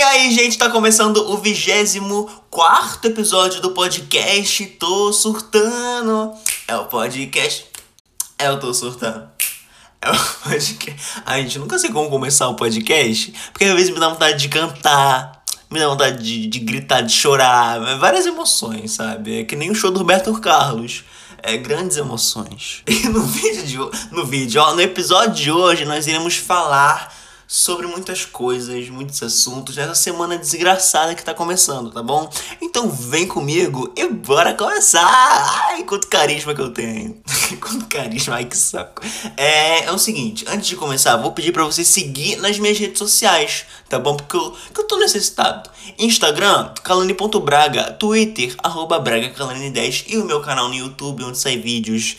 E aí, gente, tá começando o 24 episódio do podcast Tô Surtando. É o podcast. É o Tô Surtando. É o podcast. Ai, gente, nunca sei como começar o podcast, porque às vezes me dá vontade de cantar, me dá vontade de, de gritar, de chorar, várias emoções, sabe? É que nem o show do Roberto Carlos. É, grandes emoções. E no vídeo, de, no vídeo, ó, no episódio de hoje, nós iremos falar sobre muitas coisas, muitos assuntos nessa semana desgraçada que tá começando, tá bom? Então vem comigo e bora começar! Ai, quanto carisma que eu tenho! quanto carisma, ai que saco! É, é o seguinte, antes de começar, vou pedir para você seguir nas minhas redes sociais, tá bom? Porque eu, porque eu tô necessitado. Instagram, calani.braga, Twitter, arroba bragacalani10 e o meu canal no YouTube, onde sai vídeos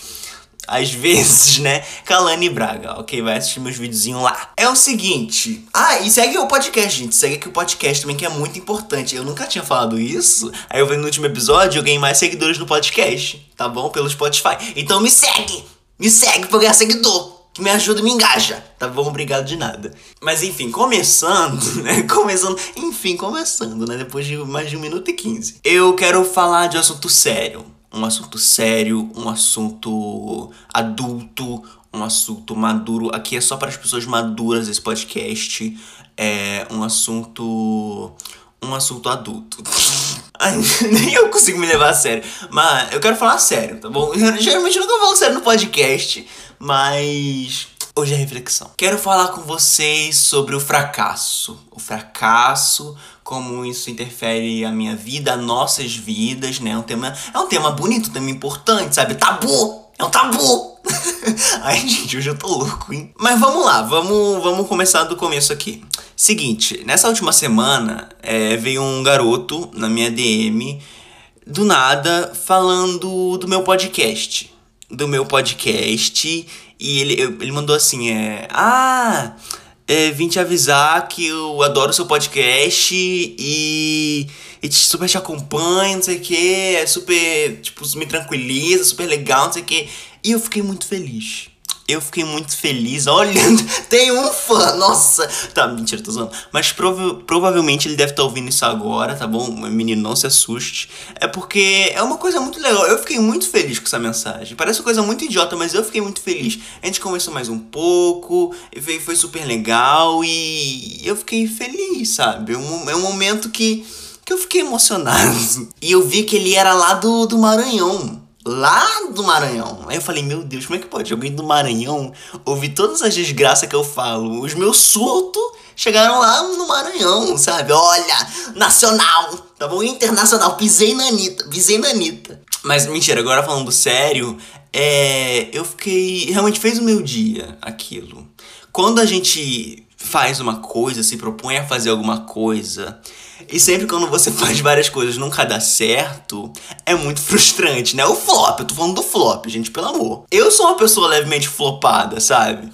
às vezes, né? Kalani Braga, ok? Vai assistir meus videozinhos lá. É o seguinte. Ah, e segue o podcast, gente. Segue aqui o podcast também, que é muito importante. Eu nunca tinha falado isso. Aí eu vi no último episódio, eu ganhei mais seguidores no podcast, tá bom? Pelo Spotify. Então me segue! Me segue pra ganhar seguidor! que me ajuda e me engaja, tá bom? Obrigado de nada. Mas enfim, começando, né? Começando, enfim, começando, né? Depois de mais de um minuto e quinze. Eu quero falar de um assunto sério um assunto sério, um assunto adulto, um assunto maduro. Aqui é só para as pessoas maduras esse podcast. É um assunto. Um assunto adulto. Nem eu consigo me levar a sério. Mas eu quero falar sério, tá bom? Geralmente eu nunca falo sério no podcast, mas. Hoje é reflexão. Quero falar com vocês sobre o fracasso. O fracasso, como isso interfere a minha vida, a nossas vidas, né? É um tema, é um tema bonito, um tema importante, sabe? Tabu! É um tabu! Ai, gente, hoje eu tô louco, hein? Mas vamos lá, vamos, vamos começar do começo aqui. Seguinte, nessa última semana é, veio um garoto na minha DM, do nada, falando do meu podcast. Do meu podcast. E ele, ele mandou assim: é. Ah! é, vim te avisar que eu adoro seu podcast e, e super te acompanho, não sei o que, é super, tipo, me tranquiliza, super legal, não sei o que. E eu fiquei muito feliz eu fiquei muito feliz olhando. Tem um fã, nossa! Tá, mentira, tô zoando. Mas prova provavelmente ele deve estar tá ouvindo isso agora, tá bom? Menino, não se assuste. É porque é uma coisa muito legal. Eu fiquei muito feliz com essa mensagem. Parece uma coisa muito idiota, mas eu fiquei muito feliz. A gente conversou mais um pouco, foi super legal e eu fiquei feliz, sabe? É um, é um momento que, que eu fiquei emocionado. E eu vi que ele era lá do, do Maranhão lá do Maranhão. Aí eu falei, meu Deus, como é que pode alguém do Maranhão ouvir todas as desgraças que eu falo? Os meus surtos chegaram lá no Maranhão, sabe? Olha, nacional, tá bom? Internacional, pisei na Anitta, pisei na Anitta. Mas mentira, agora falando sério, é, eu fiquei. Realmente fez o meu dia aquilo. Quando a gente faz uma coisa, se propõe a fazer alguma coisa, e sempre quando você faz várias coisas nunca dá certo, é muito frustrante, né? O flop, eu tô falando do flop, gente, pelo amor. Eu sou uma pessoa levemente flopada, sabe?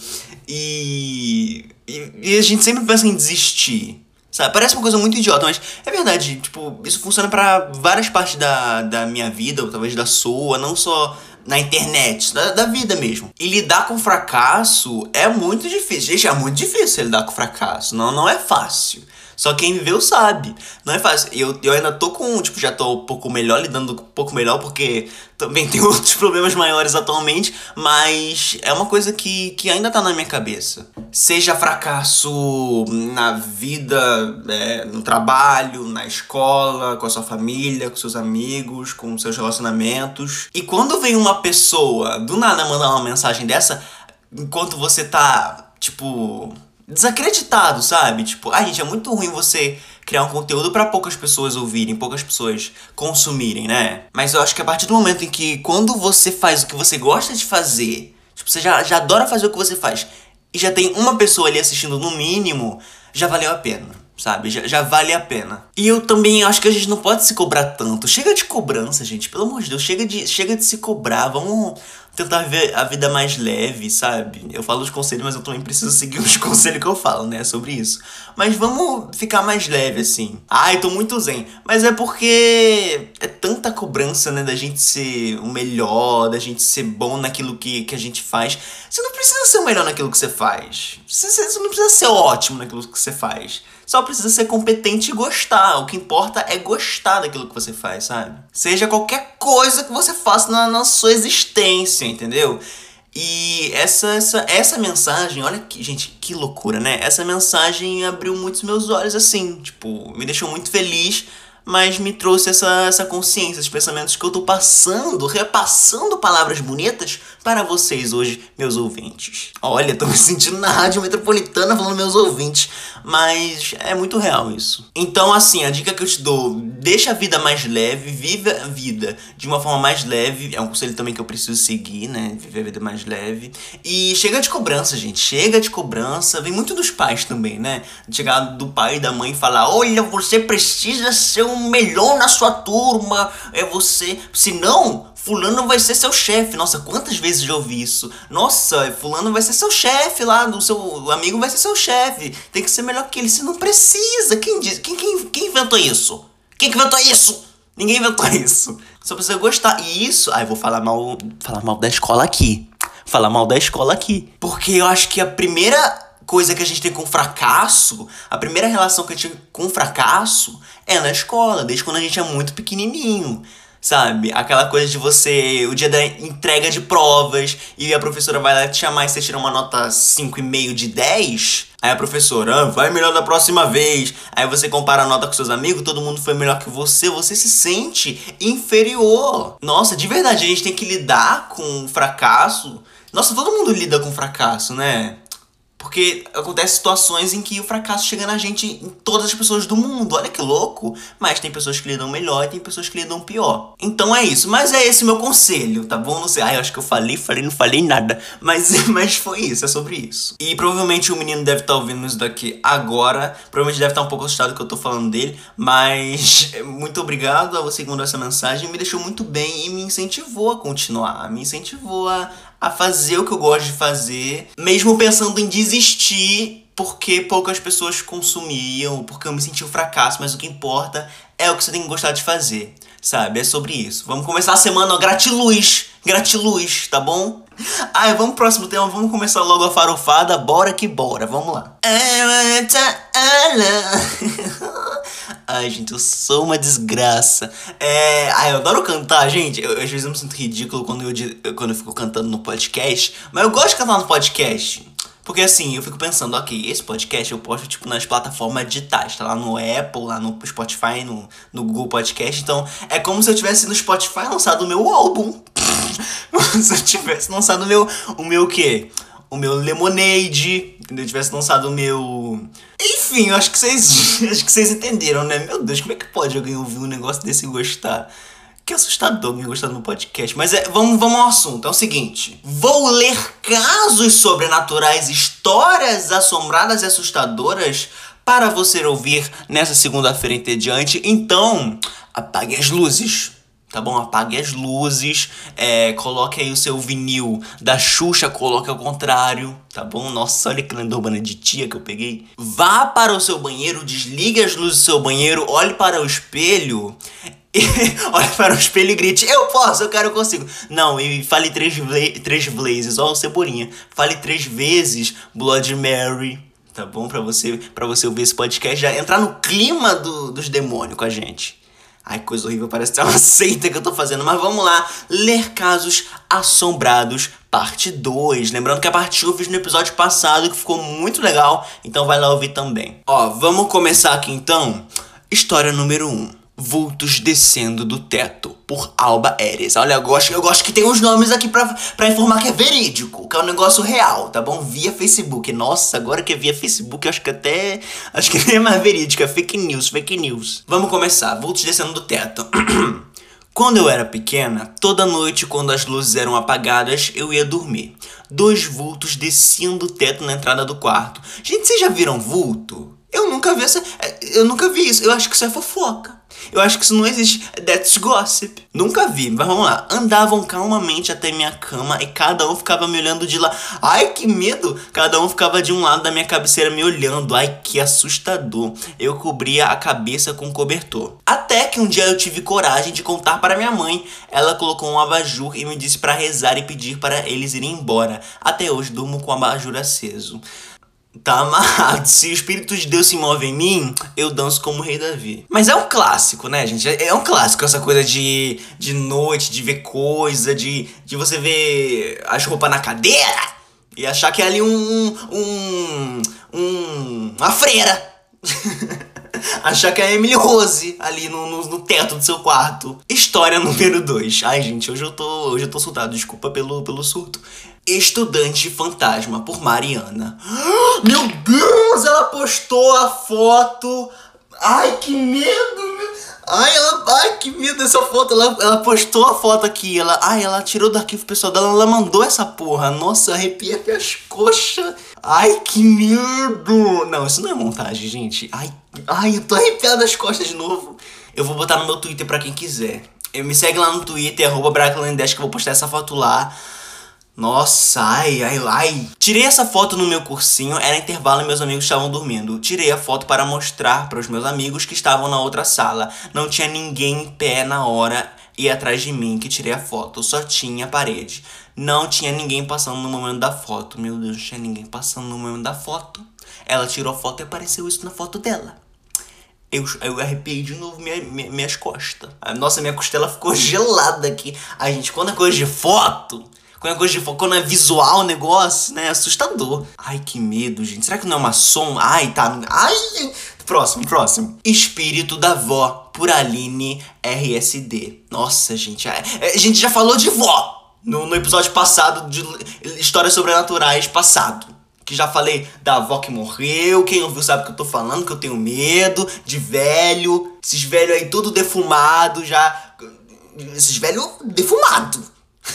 E, e, e a gente sempre pensa em desistir. Sabe? Parece uma coisa muito idiota, mas é verdade. Tipo, isso funciona para várias partes da, da minha vida, ou talvez da sua, não só na internet, da, da vida mesmo. E lidar com fracasso é muito difícil. Gente, é muito difícil lidar com fracasso. Não, não é fácil. Só quem viveu sabe. Não é fácil. Eu, eu ainda tô com, tipo, já tô um pouco melhor, lidando um pouco melhor, porque também tem outros problemas maiores atualmente, mas é uma coisa que, que ainda tá na minha cabeça. Seja fracasso na vida, é, no trabalho, na escola, com a sua família, com seus amigos, com seus relacionamentos. E quando vem uma pessoa do nada mandar uma mensagem dessa, enquanto você tá, tipo desacreditado, sabe? Tipo, a gente, é muito ruim você criar um conteúdo para poucas pessoas ouvirem, poucas pessoas consumirem, né? Mas eu acho que a partir do momento em que quando você faz o que você gosta de fazer, tipo, você já, já adora fazer o que você faz, e já tem uma pessoa ali assistindo no mínimo, já valeu a pena sabe? Já, já vale a pena. E eu também acho que a gente não pode se cobrar tanto. Chega de cobrança, gente. Pelo amor de Deus, chega de, chega de se cobrar. Vamos tentar ver a vida mais leve, sabe? Eu falo os conselhos, mas eu também preciso seguir os conselhos que eu falo, né? Sobre isso. Mas vamos ficar mais leve, assim. Ai, tô muito zen. Mas é porque é tanta cobrança, né? Da gente ser o melhor, da gente ser bom naquilo que, que a gente faz. Você não precisa ser o melhor naquilo que você faz. Você, você não precisa ser ótimo naquilo que você faz. Só precisa ser competente e gostar. O que importa é gostar daquilo que você faz, sabe? Seja qualquer coisa que você faça na, na sua existência, entendeu? E essa, essa, essa mensagem, olha que, gente, que loucura, né? Essa mensagem abriu muitos meus olhos assim, tipo, me deixou muito feliz mas me trouxe essa, essa consciência, esses pensamentos que eu tô passando, repassando palavras bonitas para vocês hoje, meus ouvintes. Olha, tô me sentindo na rádio metropolitana falando meus ouvintes, mas é muito real isso. Então, assim, a dica que eu te dou, deixa a vida mais leve, viva a vida de uma forma mais leve, é um conselho também que eu preciso seguir, né, viver a vida mais leve. E chega de cobrança, gente, chega de cobrança, vem muito dos pais também, né, chegar do pai e da mãe e falar, olha, você precisa ser o melhor na sua turma, é você. Senão, fulano vai ser seu chefe. Nossa, quantas vezes já ouvi isso? Nossa, fulano vai ser seu chefe lá, o seu amigo vai ser seu chefe. Tem que ser melhor que ele. Você não precisa. Quem diz? Quem, quem, quem inventou isso? Quem que inventou isso? Ninguém inventou isso. Só precisa gostar. E isso. Ai, vou falar mal, falar mal da escola aqui. Falar mal da escola aqui. Porque eu acho que a primeira coisa que a gente tem com fracasso, a primeira relação que a gente tem com fracasso é na escola, desde quando a gente é muito pequenininho. Sabe? Aquela coisa de você, o dia da entrega de provas, e a professora vai lá te chamar e você tira uma nota 5,5 de 10. Aí a professora, ah, vai melhor da próxima vez. Aí você compara a nota com seus amigos, todo mundo foi melhor que você, você se sente inferior. Nossa, de verdade, a gente tem que lidar com fracasso. Nossa, todo mundo lida com fracasso, né? Porque acontece situações em que o fracasso chega na gente em todas as pessoas do mundo. Olha que louco. Mas tem pessoas que lidam melhor e tem pessoas que lidam pior. Então é isso. Mas é esse meu conselho, tá bom? Não sei. Ai, eu acho que eu falei, falei, não falei nada. Mas, mas foi isso, é sobre isso. E provavelmente o menino deve estar tá ouvindo isso daqui agora. Provavelmente deve estar tá um pouco assustado que eu tô falando dele. Mas muito obrigado a você que mandou essa mensagem. Me deixou muito bem e me incentivou a continuar. Me incentivou a a fazer o que eu gosto de fazer, mesmo pensando em desistir porque poucas pessoas consumiam, porque eu me senti um fracasso, mas o que importa é o que você tem que gostar de fazer, sabe? É sobre isso. Vamos começar a semana, gratiluz, gratiluz, tá bom? Ai, vamos pro próximo tema, vamos começar logo a farofada, bora que bora, vamos lá. Ai, gente, eu sou uma desgraça. É. Ai, eu adoro cantar, gente. Eu, às vezes eu me sinto ridículo quando eu, quando eu fico cantando no podcast. Mas eu gosto de cantar no podcast. Porque assim, eu fico pensando, ok, esse podcast eu posto, tipo, nas plataformas digitais, tá lá no Apple, lá no Spotify, no, no Google Podcast. Então, é como se eu tivesse no Spotify lançado o meu álbum. se eu tivesse lançado o meu. O meu o quê? O meu Lemonade. Eu tivesse lançado o meu. Enfim, eu acho que vocês. acho que vocês entenderam, né? Meu Deus, como é que pode alguém ouvir um negócio desse e gostar? Que assustador me gostar no podcast. Mas é, vamos, vamos ao assunto. É o seguinte: vou ler casos sobrenaturais, histórias assombradas e assustadoras para você ouvir nessa segunda-feira em diante. Então, apague as luzes tá bom? Apague as luzes, é, coloque aí o seu vinil da Xuxa, coloque ao contrário, tá bom? Nossa, olha que lenda urbana de tia que eu peguei. Vá para o seu banheiro, desligue as luzes do seu banheiro, olhe para o espelho olhe para o espelho e grite: Eu posso, eu quero, eu consigo. Não, e fale três, três blazes, ó, o Cebolinha. Fale três vezes Blood Mary, tá bom? Pra você, pra você ouvir esse podcast, já entrar no clima do, dos demônios com a gente. Ai, coisa horrível, parece ter uma seita que eu tô fazendo. Mas vamos lá, ler casos assombrados, parte 2. Lembrando que a parte 1 eu fiz no episódio passado, que ficou muito legal. Então vai lá ouvir também. Ó, vamos começar aqui então. História número 1. Um. Vultos descendo do teto, por Alba Eres. Olha, eu gosto, eu gosto que tem uns nomes aqui pra, pra informar que é verídico, que é um negócio real, tá bom? Via Facebook. Nossa, agora que é via Facebook, acho que até. Acho que é mais verídico, é fake news, fake news. Vamos começar. Vultos descendo do teto. Quando eu era pequena, toda noite, quando as luzes eram apagadas, eu ia dormir. Dois vultos desciam do teto na entrada do quarto. Gente, vocês já viram vulto? Eu nunca vi essa. Eu nunca vi isso. Eu acho que isso é fofoca. Eu acho que isso não existe. That's gossip. Nunca vi, mas vamos lá. Andavam calmamente até minha cama e cada um ficava me olhando de lá. Ai, que medo! Cada um ficava de um lado da minha cabeceira me olhando. Ai, que assustador. Eu cobria a cabeça com cobertor. Até que um dia eu tive coragem de contar para minha mãe. Ela colocou um abajur e me disse para rezar e pedir para eles irem embora. Até hoje durmo com o abajur aceso. Tá amarrado. Se o Espírito de Deus se move em mim, eu danço como o Rei Davi. Mas é um clássico, né, gente? É um clássico essa coisa de, de noite, de ver coisa, de, de você ver as roupas na cadeira e achar que é ali um. um. um uma freira. achar que é a Emily Rose ali no, no, no, teto do seu quarto. História número 2. Ai, gente, hoje eu tô. Hoje eu tô surtado, desculpa pelo, pelo surto. Estudante Fantasma, por Mariana. Meu Deus, ela postou a foto. Ai, que medo. Ai, ela, ai, que medo dessa foto. Ela, ela postou a foto aqui. Ela, ai, ela tirou do arquivo pessoal dela. Ela mandou essa porra. Nossa, arrepia as coxas. Ai, que medo. Não, isso não é montagem, gente. Ai, ai, eu tô arrepiado as costas de novo. Eu vou botar no meu Twitter pra quem quiser. Eu me segue lá no Twitter, arroba que eu vou postar essa foto lá. Nossa, ai, ai, ai. Tirei essa foto no meu cursinho, era intervalo e meus amigos estavam dormindo. Tirei a foto para mostrar para os meus amigos que estavam na outra sala. Não tinha ninguém em pé na hora e atrás de mim que tirei a foto, só tinha parede. Não tinha ninguém passando no momento da foto. Meu Deus, não tinha ninguém passando no momento da foto. Ela tirou a foto e apareceu isso na foto dela. Eu, eu arrepiei de novo minha, minha, minhas costas. Nossa, minha costela ficou gelada aqui. A gente, quando é coisa de foto, quando é coisa de quando é visual o negócio, né? É assustador. Ai, que medo, gente. Será que não é uma som? Ai, tá. Ai! Próximo, próximo. Espírito da Vó, por Aline RSD. Nossa, gente. A, a gente já falou de vó no, no episódio passado de Histórias Sobrenaturais passado que já falei da avó que morreu, quem ouviu sabe que eu tô falando, que eu tenho medo de velho, esses velhos aí todo defumado já, esses velhos defumado,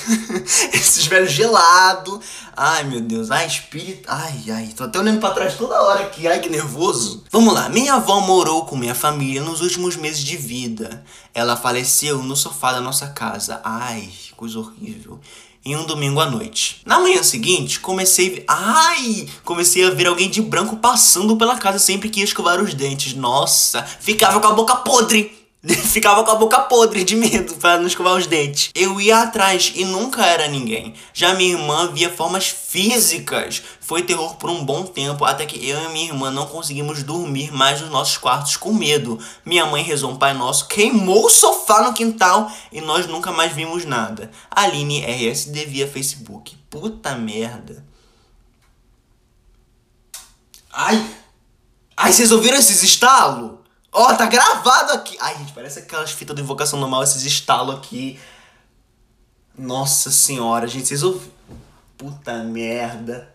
Esses velhos gelados. Ai, meu Deus. Ai, espírito. Ai, ai. Tô até olhando pra trás toda hora aqui. Ai, que nervoso. Vamos lá. Minha avó morou com minha família nos últimos meses de vida. Ela faleceu no sofá da nossa casa. Ai, coisa horrível. Em um domingo à noite. Na manhã seguinte, comecei. Ai! Comecei a ver alguém de branco passando pela casa sempre que ia escovar os dentes. Nossa! Ficava com a boca podre! Ficava com a boca podre de medo para não escovar os dentes. Eu ia atrás e nunca era ninguém. Já minha irmã via formas físicas. Foi terror por um bom tempo, até que eu e minha irmã não conseguimos dormir mais nos nossos quartos com medo. Minha mãe rezou um Pai Nosso, queimou o sofá no quintal e nós nunca mais vimos nada. Aline RSD via Facebook. Puta merda. Ai! Ai, vocês ouviram esses estalos? Ó, oh, tá gravado aqui. Ai, gente, parece aquelas fitas de invocação normal, esses estalos aqui. Nossa senhora, gente, vocês ouviram? Puta merda.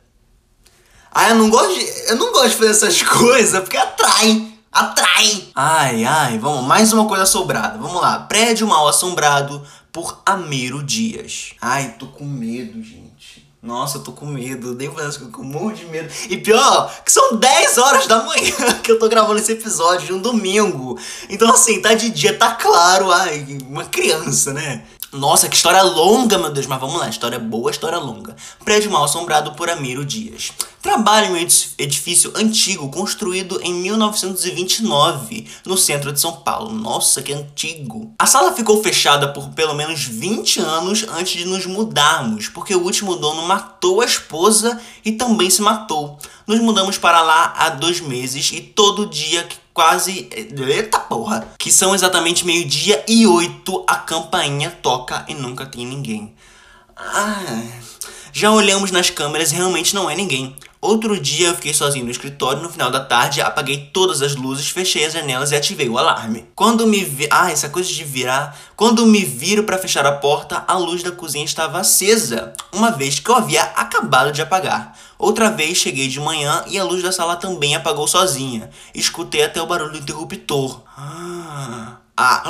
Ai, eu não gosto de, eu não gosto de fazer essas coisas porque atraem. Atraem. Ai, ai, vamos, mais uma coisa assombrada. Vamos lá. Prédio mal assombrado por Amiro Dias. Ai, tô com medo, gente. Nossa, eu tô com medo, nem parece que eu com um monte de medo. E pior, que são 10 horas da manhã que eu tô gravando esse episódio de um domingo. Então, assim, tá de dia, tá claro, ai, uma criança, né? Nossa, que história longa, meu Deus, mas vamos lá, história boa, história longa. Prédio mal assombrado por Amiro Dias. Trabalha em um edifício antigo construído em 1929, no centro de São Paulo. Nossa, que antigo. A sala ficou fechada por pelo menos 20 anos antes de nos mudarmos, porque o último dono matou a esposa e também se matou. Nos mudamos para lá há dois meses e todo dia quase. Eita porra! Que são exatamente meio-dia e oito, a campainha toca e nunca tem ninguém. Ah, já olhamos nas câmeras e realmente não é ninguém. Outro dia eu fiquei sozinho no escritório, no final da tarde apaguei todas as luzes, fechei as janelas e ativei o alarme. Quando me vi... Ah, essa coisa de virar... Quando me viro para fechar a porta, a luz da cozinha estava acesa, uma vez que eu havia acabado de apagar. Outra vez cheguei de manhã e a luz da sala também apagou sozinha. Escutei até o barulho do interruptor. Ah... A,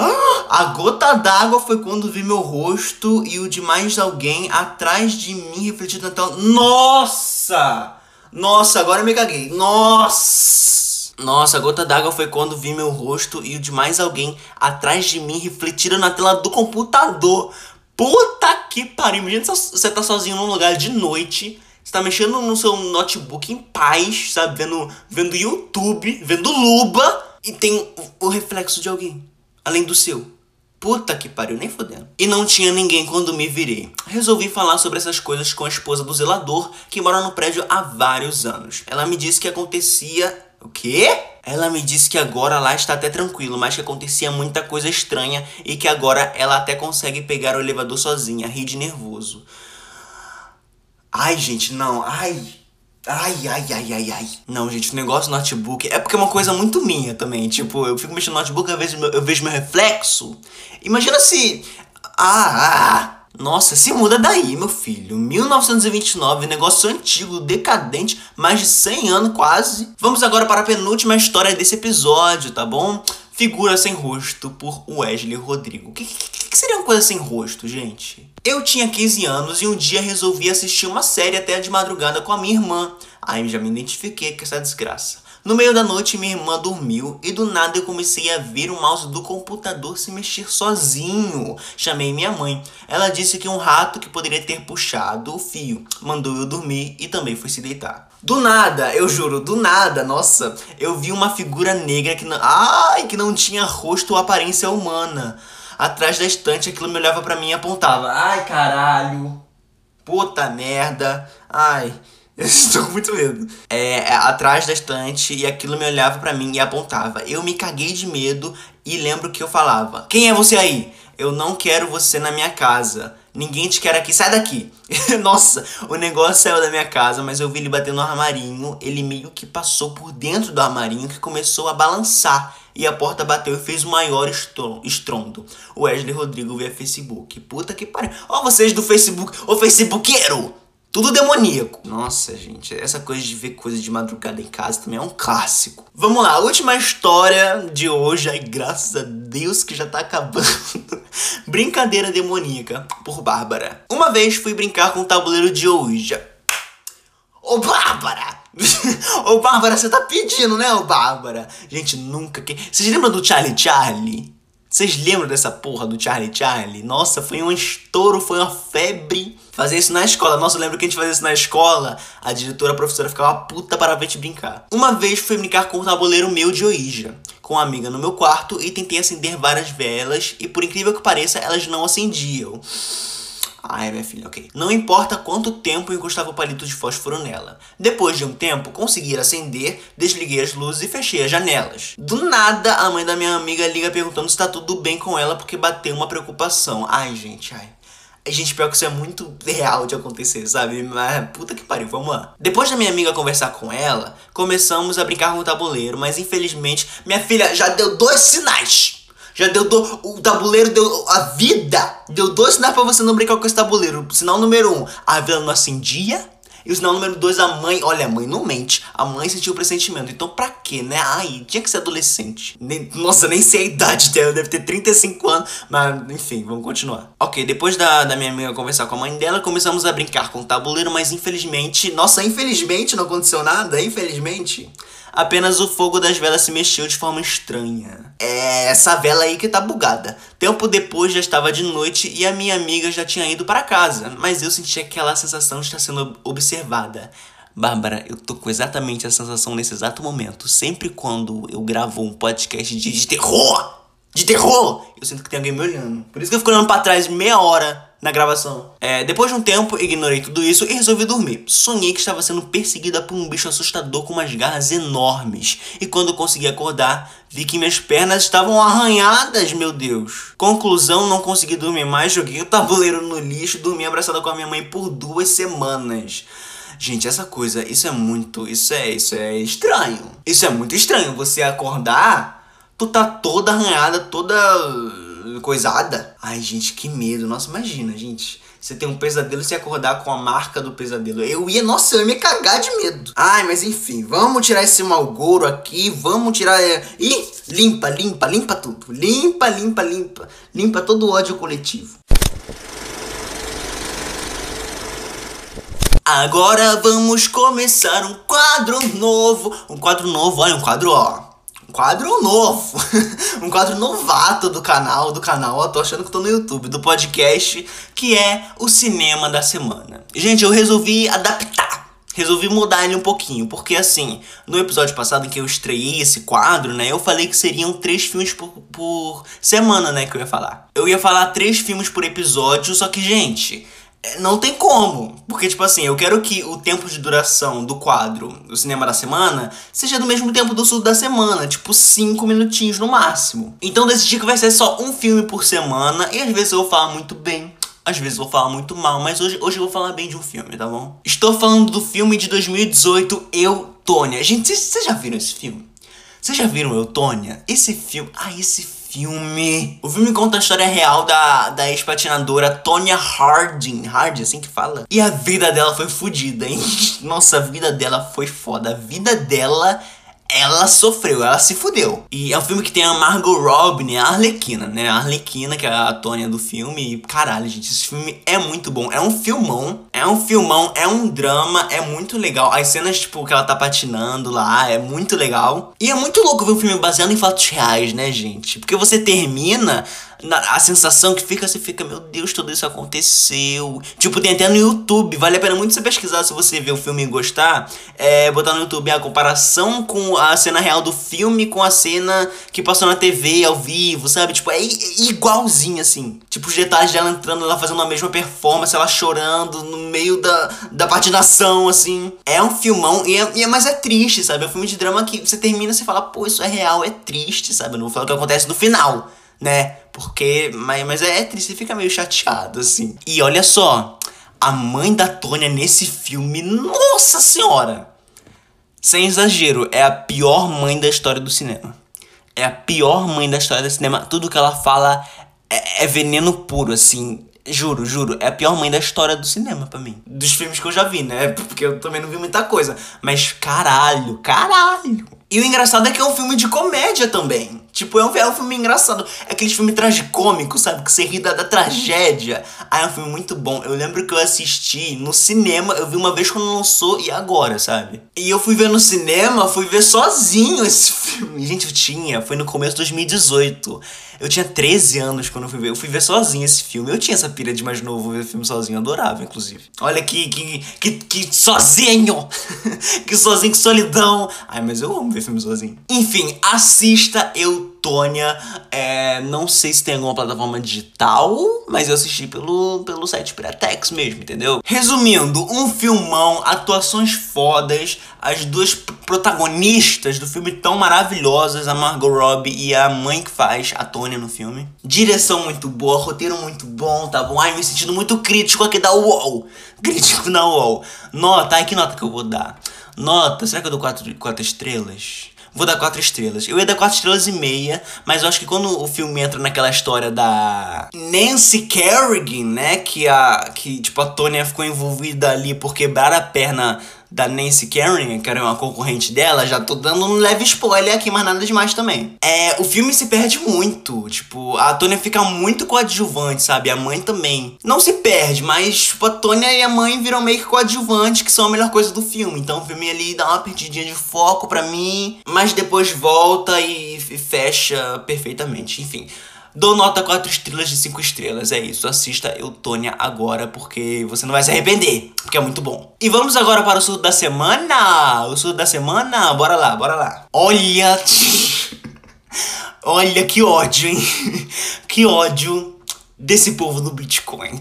a gota d'água foi quando vi meu rosto e o de mais alguém atrás de mim refletido na tela. Nossa! Nossa, agora eu me caguei. Nossa! Nossa, a gota d'água foi quando vi meu rosto e o de mais alguém atrás de mim refletido na tela do computador. Puta que pariu. Imagina você tá sozinho num lugar de noite. Você tá mexendo no seu notebook em paz, sabe? Vendo, vendo YouTube, vendo Luba. E tem o, o reflexo de alguém. Além do seu. Puta que pariu, nem fodendo. E não tinha ninguém quando me virei. Resolvi falar sobre essas coisas com a esposa do zelador, que mora no prédio há vários anos. Ela me disse que acontecia. O quê? Ela me disse que agora lá está até tranquilo, mas que acontecia muita coisa estranha e que agora ela até consegue pegar o elevador sozinha, ri de nervoso. Ai, gente, não, ai. Ai, ai, ai, ai, ai. Não, gente, o negócio do notebook é porque é uma coisa muito minha também. Tipo, eu fico mexendo no notebook, às vezes eu vejo meu reflexo. Imagina se. Ah, ah. Nossa, se muda daí, meu filho. 1929, negócio antigo, decadente, mais de 100 anos quase. Vamos agora para a penúltima história desse episódio, tá bom? Figura Sem Rosto, por Wesley Rodrigo. O que, que, que, seria uma coisa sem rosto, gente? Eu tinha 15 anos e um dia resolvi assistir uma série até de madrugada com a minha irmã. Aí já me identifiquei com essa desgraça. No meio da noite, minha irmã dormiu e do nada eu comecei a ver o mouse do computador se mexer sozinho. Chamei minha mãe. Ela disse que um rato que poderia ter puxado o fio mandou eu dormir e também foi se deitar. Do nada, eu juro, do nada, nossa, eu vi uma figura negra que não, ai, que não tinha rosto ou aparência humana. Atrás da estante, aquilo me olhava para mim e apontava. Ai, caralho. Puta merda. Ai. Estou com muito medo. É, é, atrás da estante e aquilo me olhava para mim e apontava. Eu me caguei de medo e lembro que eu falava: Quem é você aí? Eu não quero você na minha casa. Ninguém te quer aqui, sai daqui. Nossa, o negócio saiu da minha casa, mas eu vi ele bater no armarinho. Ele meio que passou por dentro do armarinho que começou a balançar. E a porta bateu e fez o maior estrondo. O Wesley Rodrigo via Facebook. Puta que pariu. Ó, vocês do Facebook, ô Facebookeiro! Tudo demoníaco. Nossa, gente, essa coisa de ver coisa de madrugada em casa também é um clássico. Vamos lá, última história de hoje, aí graças a Deus que já tá acabando. Brincadeira demoníaca, por Bárbara. Uma vez fui brincar com o tabuleiro de Ouija. Ô Bárbara! ô Bárbara, você tá pedindo, né, ô Bárbara? Gente, nunca que. Vocês lembram do Charlie Charlie? Vocês lembram dessa porra do Charlie Charlie? Nossa, foi um estouro, foi uma febre. Fazer isso na escola. Nossa, eu lembro que a gente fazia isso na escola. A diretora, a professora ficava puta para ver te brincar. Uma vez fui brincar com o tabuleiro meu de Ouija, com uma amiga no meu quarto e tentei acender várias velas e por incrível que pareça, elas não acendiam. Ai, minha filha, ok. Não importa quanto tempo eu encostava o palito de fósforo nela. Depois de um tempo, consegui acender, desliguei as luzes e fechei as janelas. Do nada, a mãe da minha amiga liga perguntando se tá tudo bem com ela porque bateu uma preocupação. Ai, gente, ai. Gente, pior que isso é muito real de acontecer, sabe? Mas puta que pariu, vamos lá. Depois da minha amiga conversar com ela, começamos a brincar com o tabuleiro, mas infelizmente minha filha já deu dois sinais já deu do, o tabuleiro deu a vida deu dois sinais para você não brincar com esse tabuleiro. Sinal número um, a vela não acendia. E o sinal número dois, a mãe, olha, a mãe não mente. A mãe sentiu o pressentimento. Então, pra quê, né? Ai, tinha que ser adolescente. Nem, nossa, nem sei a idade dela, deve ter 35 anos. Mas, enfim, vamos continuar. Ok, depois da, da minha amiga conversar com a mãe dela, começamos a brincar com o tabuleiro, mas infelizmente. Nossa, infelizmente não aconteceu nada, infelizmente apenas o fogo das velas se mexeu de forma estranha. É essa vela aí que tá bugada. Tempo depois já estava de noite e a minha amiga já tinha ido para casa, mas eu senti aquela sensação de estar sendo observada. Bárbara, eu tô com exatamente a sensação nesse exato momento. Sempre quando eu gravo um podcast de, de terror, de terror, eu sinto que tem alguém me olhando. Por isso que eu fico olhando pra trás meia hora na gravação. É, depois de um tempo, ignorei tudo isso e resolvi dormir. Sonhei que estava sendo perseguida por um bicho assustador com umas garras enormes. E quando consegui acordar, vi que minhas pernas estavam arranhadas, meu Deus. Conclusão, não consegui dormir mais, joguei o tabuleiro no lixo e dormi abraçada com a minha mãe por duas semanas. Gente, essa coisa, isso é muito, isso é, isso é estranho. Isso é muito estranho, você acordar, tu tá toda arranhada, toda coisada. Ai, gente, que medo. Nossa, imagina, gente. Você tem um pesadelo e se acordar com a marca do pesadelo. Eu ia, nossa, eu ia me cagar de medo. Ai, mas enfim, vamos tirar esse malgoro aqui, vamos tirar. É... Ih, limpa, limpa, limpa tudo. Limpa, limpa, limpa. Limpa todo o ódio coletivo. Agora vamos começar um quadro novo. Um quadro novo, olha, um quadro, ó quadro novo, um quadro novato do canal, do canal, eu tô achando que tô no YouTube, do podcast, que é o cinema da semana. Gente, eu resolvi adaptar. resolvi mudar ele um pouquinho, porque assim, no episódio passado em que eu estreiei esse quadro, né, eu falei que seriam três filmes por, por semana, né, que eu ia falar. Eu ia falar três filmes por episódio, só que, gente, não tem como. Porque, tipo assim, eu quero que o tempo de duração do quadro do cinema da semana seja do mesmo tempo do sul da semana, tipo cinco minutinhos no máximo. Então decidi que vai ser só um filme por semana e às vezes eu vou falar muito bem. Às vezes eu vou falar muito mal, mas hoje, hoje eu vou falar bem de um filme, tá bom? Estou falando do filme de 2018, Eutônia. Gente, vocês já viram esse filme? Vocês já viram Eutônia? Esse filme. Ah, esse filme. O filme conta a história real da, da ex-patinadora Tonya Harding. Harding, assim que fala. E a vida dela foi fodida, hein? Nossa, a vida dela foi foda. A vida dela ela sofreu, ela se fudeu. E é um filme que tem a Margot Robbie, né? A Arlequina, né? A Arlequina, que é a Tônia do filme. E, caralho, gente, esse filme é muito bom. É um filmão. É um filmão, é um drama, é muito legal. As cenas, tipo, que ela tá patinando lá, é muito legal. E é muito louco ver um filme baseado em fatos reais, né, gente? Porque você termina a sensação que fica, você fica, meu Deus, tudo isso aconteceu. Tipo, tem até no YouTube, vale a pena muito você pesquisar se você ver o filme e gostar. É, botar no YouTube a comparação com a cena real do filme com a cena que passou na TV ao vivo, sabe? Tipo, é igualzinho assim. Tipo, os detalhes dela entrando, ela fazendo a mesma performance, ela chorando no meio da, da patinação, assim. É um filmão, e é, e é, mas é triste, sabe? É um filme de drama que você termina e fala, pô, isso é real, é triste, sabe? não vou falar o que acontece no final né? Porque. Mas, mas é triste, você fica meio chateado, assim. E olha só, a mãe da Tônia nesse filme, nossa senhora! Sem exagero, é a pior mãe da história do cinema. É a pior mãe da história do cinema. Tudo que ela fala é, é veneno puro, assim. Juro, juro, é a pior mãe da história do cinema para mim. Dos filmes que eu já vi, né? Porque eu também não vi muita coisa. Mas caralho, caralho. E o engraçado é que é um filme de comédia também. Tipo, é um, é um filme engraçado. É aquele filme tragicômico, sabe? Que você ri da, da tragédia. Ah, é um filme muito bom. Eu lembro que eu assisti no cinema. Eu vi uma vez quando lançou e agora, sabe? E eu fui ver no cinema, fui ver sozinho esse filme. Gente, eu tinha. Foi no começo de 2018. Eu tinha 13 anos quando eu fui ver. Eu fui ver sozinho esse filme. Eu tinha essa pilha de mais novo ver filme sozinho. Eu adorava, inclusive. Olha que, que, que, que sozinho! que sozinho, que solidão! Ai, mas eu amo ver filme sozinho. Enfim, assista Eu Tônia. É, não sei se tem alguma plataforma digital, mas eu assisti pelo, pelo site Piratex mesmo, entendeu? Resumindo, um filmão, atuações fodas, as duas protagonistas do filme tão maravilhosas, a Margot Robbie e a mãe que faz a Tônia no filme. Direção muito boa, roteiro muito bom, tá bom? Ai, me sentindo muito crítico aqui da UOL. Crítico na UOL. Nota, ai que nota que eu vou dar? Nota, será que eu dou quatro, quatro estrelas? Vou dar quatro estrelas. Eu ia dar quatro estrelas e meia, mas eu acho que quando o filme entra naquela história da Nancy Kerrigan, né, que a que tipo a Tônia ficou envolvida ali por quebrar a perna da Nancy Kerrigan, que era uma concorrente dela, já tô dando um leve spoiler aqui, mas nada demais também. É, o filme se perde muito, tipo, a Tônia fica muito coadjuvante, sabe? A mãe também. Não se perde, mas, tipo, a Tônia e a mãe viram meio que coadjuvantes, que são a melhor coisa do filme. Então o filme ali dá uma perdidinha de foco pra mim, mas depois volta e fecha perfeitamente. Enfim. Dou nota 4 estrelas de 5 estrelas. É isso. Assista Eutônia agora, porque você não vai se arrepender. Porque é muito bom. E vamos agora para o surdo da semana. O surdo da semana. Bora lá, bora lá. Olha. Olha que ódio, hein? Que ódio desse povo do Bitcoin.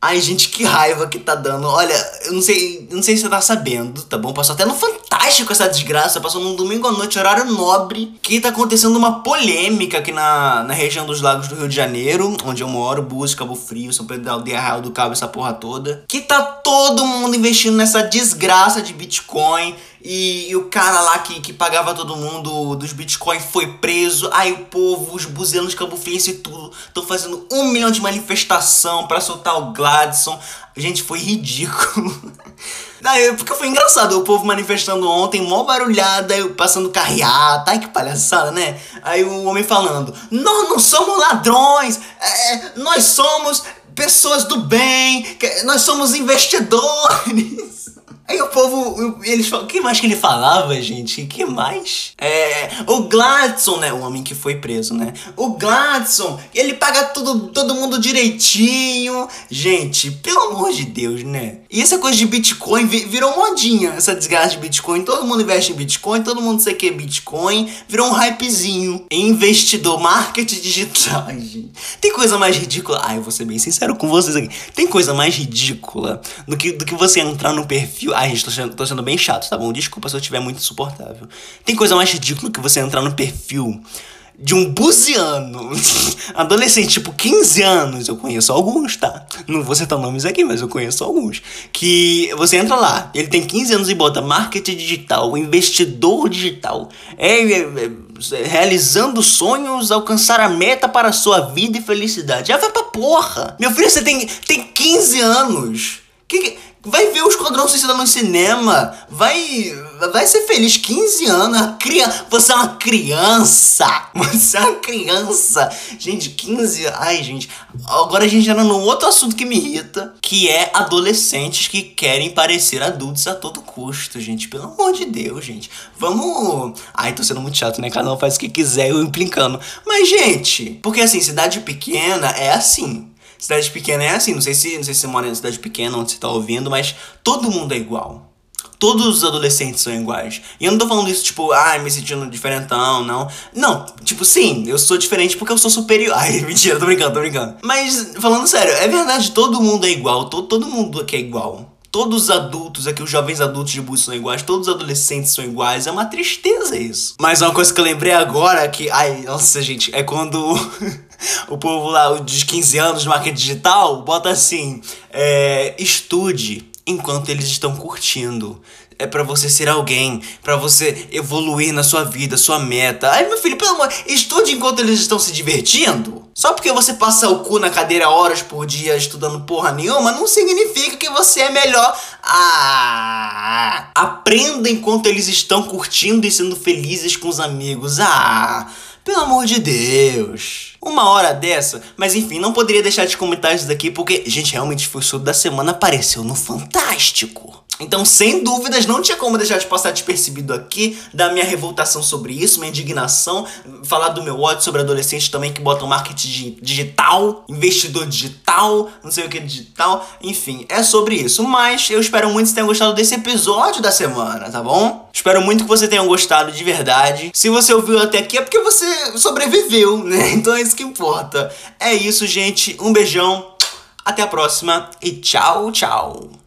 Ai, gente, que raiva que tá dando. Olha, eu não sei, não sei se você tá sabendo, tá bom? Passou até no Fantástico essa desgraça. Passou num domingo à noite, horário nobre, que tá acontecendo uma polêmica aqui na, na região dos lagos do Rio de Janeiro, onde eu moro, Búzios, Cabo Frio, São Pedro da Aldeia, Arraial do Cabo, essa porra toda. Que tá todo mundo investindo nessa desgraça de Bitcoin. E, e, o cara lá que, que pagava todo mundo dos bitcoins foi preso. Aí o povo, os buzenos cabuflenses e tudo, estão fazendo um milhão de manifestação para soltar o Gladson. Gente, foi ridículo. Daí, porque foi engraçado, o povo manifestando ontem, mó barulhada, passando carreata, ai que palhaçada, né? Aí o homem falando, nós não somos ladrões, é, nós somos pessoas do bem, nós somos investidores. Aí o povo, eles falam, que mais que ele falava, gente? Que mais? É, o Gladson, né? O homem que foi preso, né? O Gladson, ele paga tudo, todo mundo direitinho. Gente, pelo amor de Deus, né? E essa coisa de Bitcoin virou modinha, essa desgraça de Bitcoin. Todo mundo investe em Bitcoin, todo mundo sei que é Bitcoin. Virou um hypezinho. Investidor, marketing digital. Gente. Tem coisa mais ridícula. Ai, eu vou ser bem sincero com vocês aqui. Tem coisa mais ridícula do que, do que você entrar no perfil. Ai, gente, tô sendo, tô sendo bem chato, tá bom? Desculpa se eu estiver muito insuportável. Tem coisa mais ridícula que você entrar no perfil de um buziano, adolescente, tipo 15 anos, eu conheço alguns, tá? Não vou citar nomes aqui, mas eu conheço alguns. Que você entra lá, ele tem 15 anos e bota marketing digital, investidor digital, é, é, é realizando sonhos, alcançar a meta para a sua vida e felicidade. Já vai pra porra! Meu filho, você tem, tem 15 anos. Que Vai ver o Esquadrão Suicida no cinema. Vai. Vai ser feliz. 15 anos. Criança. Você é uma criança. Você é uma criança. Gente, 15. Ai, gente. Agora a gente entra num outro assunto que me irrita. Que é adolescentes que querem parecer adultos a todo custo, gente. Pelo amor de Deus, gente. Vamos. Ai, tô sendo muito chato, né? Cada um faz o que quiser, eu implicando. Mas, gente, porque assim, cidade pequena é assim. Cidade pequena é assim, não sei se, não sei se você mora em cidade pequena onde você tá ouvindo, mas todo mundo é igual. Todos os adolescentes são iguais. E eu não tô falando isso, tipo, ai, ah, me sentindo diferentão, não. Não, tipo, sim, eu sou diferente porque eu sou superior. Ai, mentira, tô brincando, tô brincando. Mas, falando sério, é verdade, todo mundo é igual, todo, todo mundo aqui é igual. Todos os adultos, aqui os jovens adultos de Búzios são iguais, todos os adolescentes são iguais, é uma tristeza isso. Mas uma coisa que eu lembrei agora que, ai, nossa gente, é quando o povo lá de 15 anos de marketing digital bota assim, é, estude enquanto eles estão curtindo é para você ser alguém, para você evoluir na sua vida, sua meta. Ai, meu filho, pelo amor, estude enquanto eles estão se divertindo. Só porque você passa o cu na cadeira horas por dia estudando porra nenhuma, não significa que você é melhor. Ah! Aprenda enquanto eles estão curtindo e sendo felizes com os amigos. Ah! Pelo amor de Deus. Uma hora dessa, mas enfim, não poderia deixar de comentar isso daqui porque, gente, realmente foi o da semana, apareceu no Fantástico. Então, sem dúvidas, não tinha como deixar de passar despercebido aqui da minha revoltação sobre isso, minha indignação, falar do meu ódio sobre adolescentes também que botam marketing digital, investidor digital, não sei o que digital, enfim, é sobre isso. Mas eu espero muito que você tenha gostado desse episódio da semana, tá bom? Espero muito que você tenha gostado de verdade. Se você ouviu até aqui é porque você sobreviveu, né? Então é isso que importa. É isso, gente. Um beijão. Até a próxima e tchau, tchau.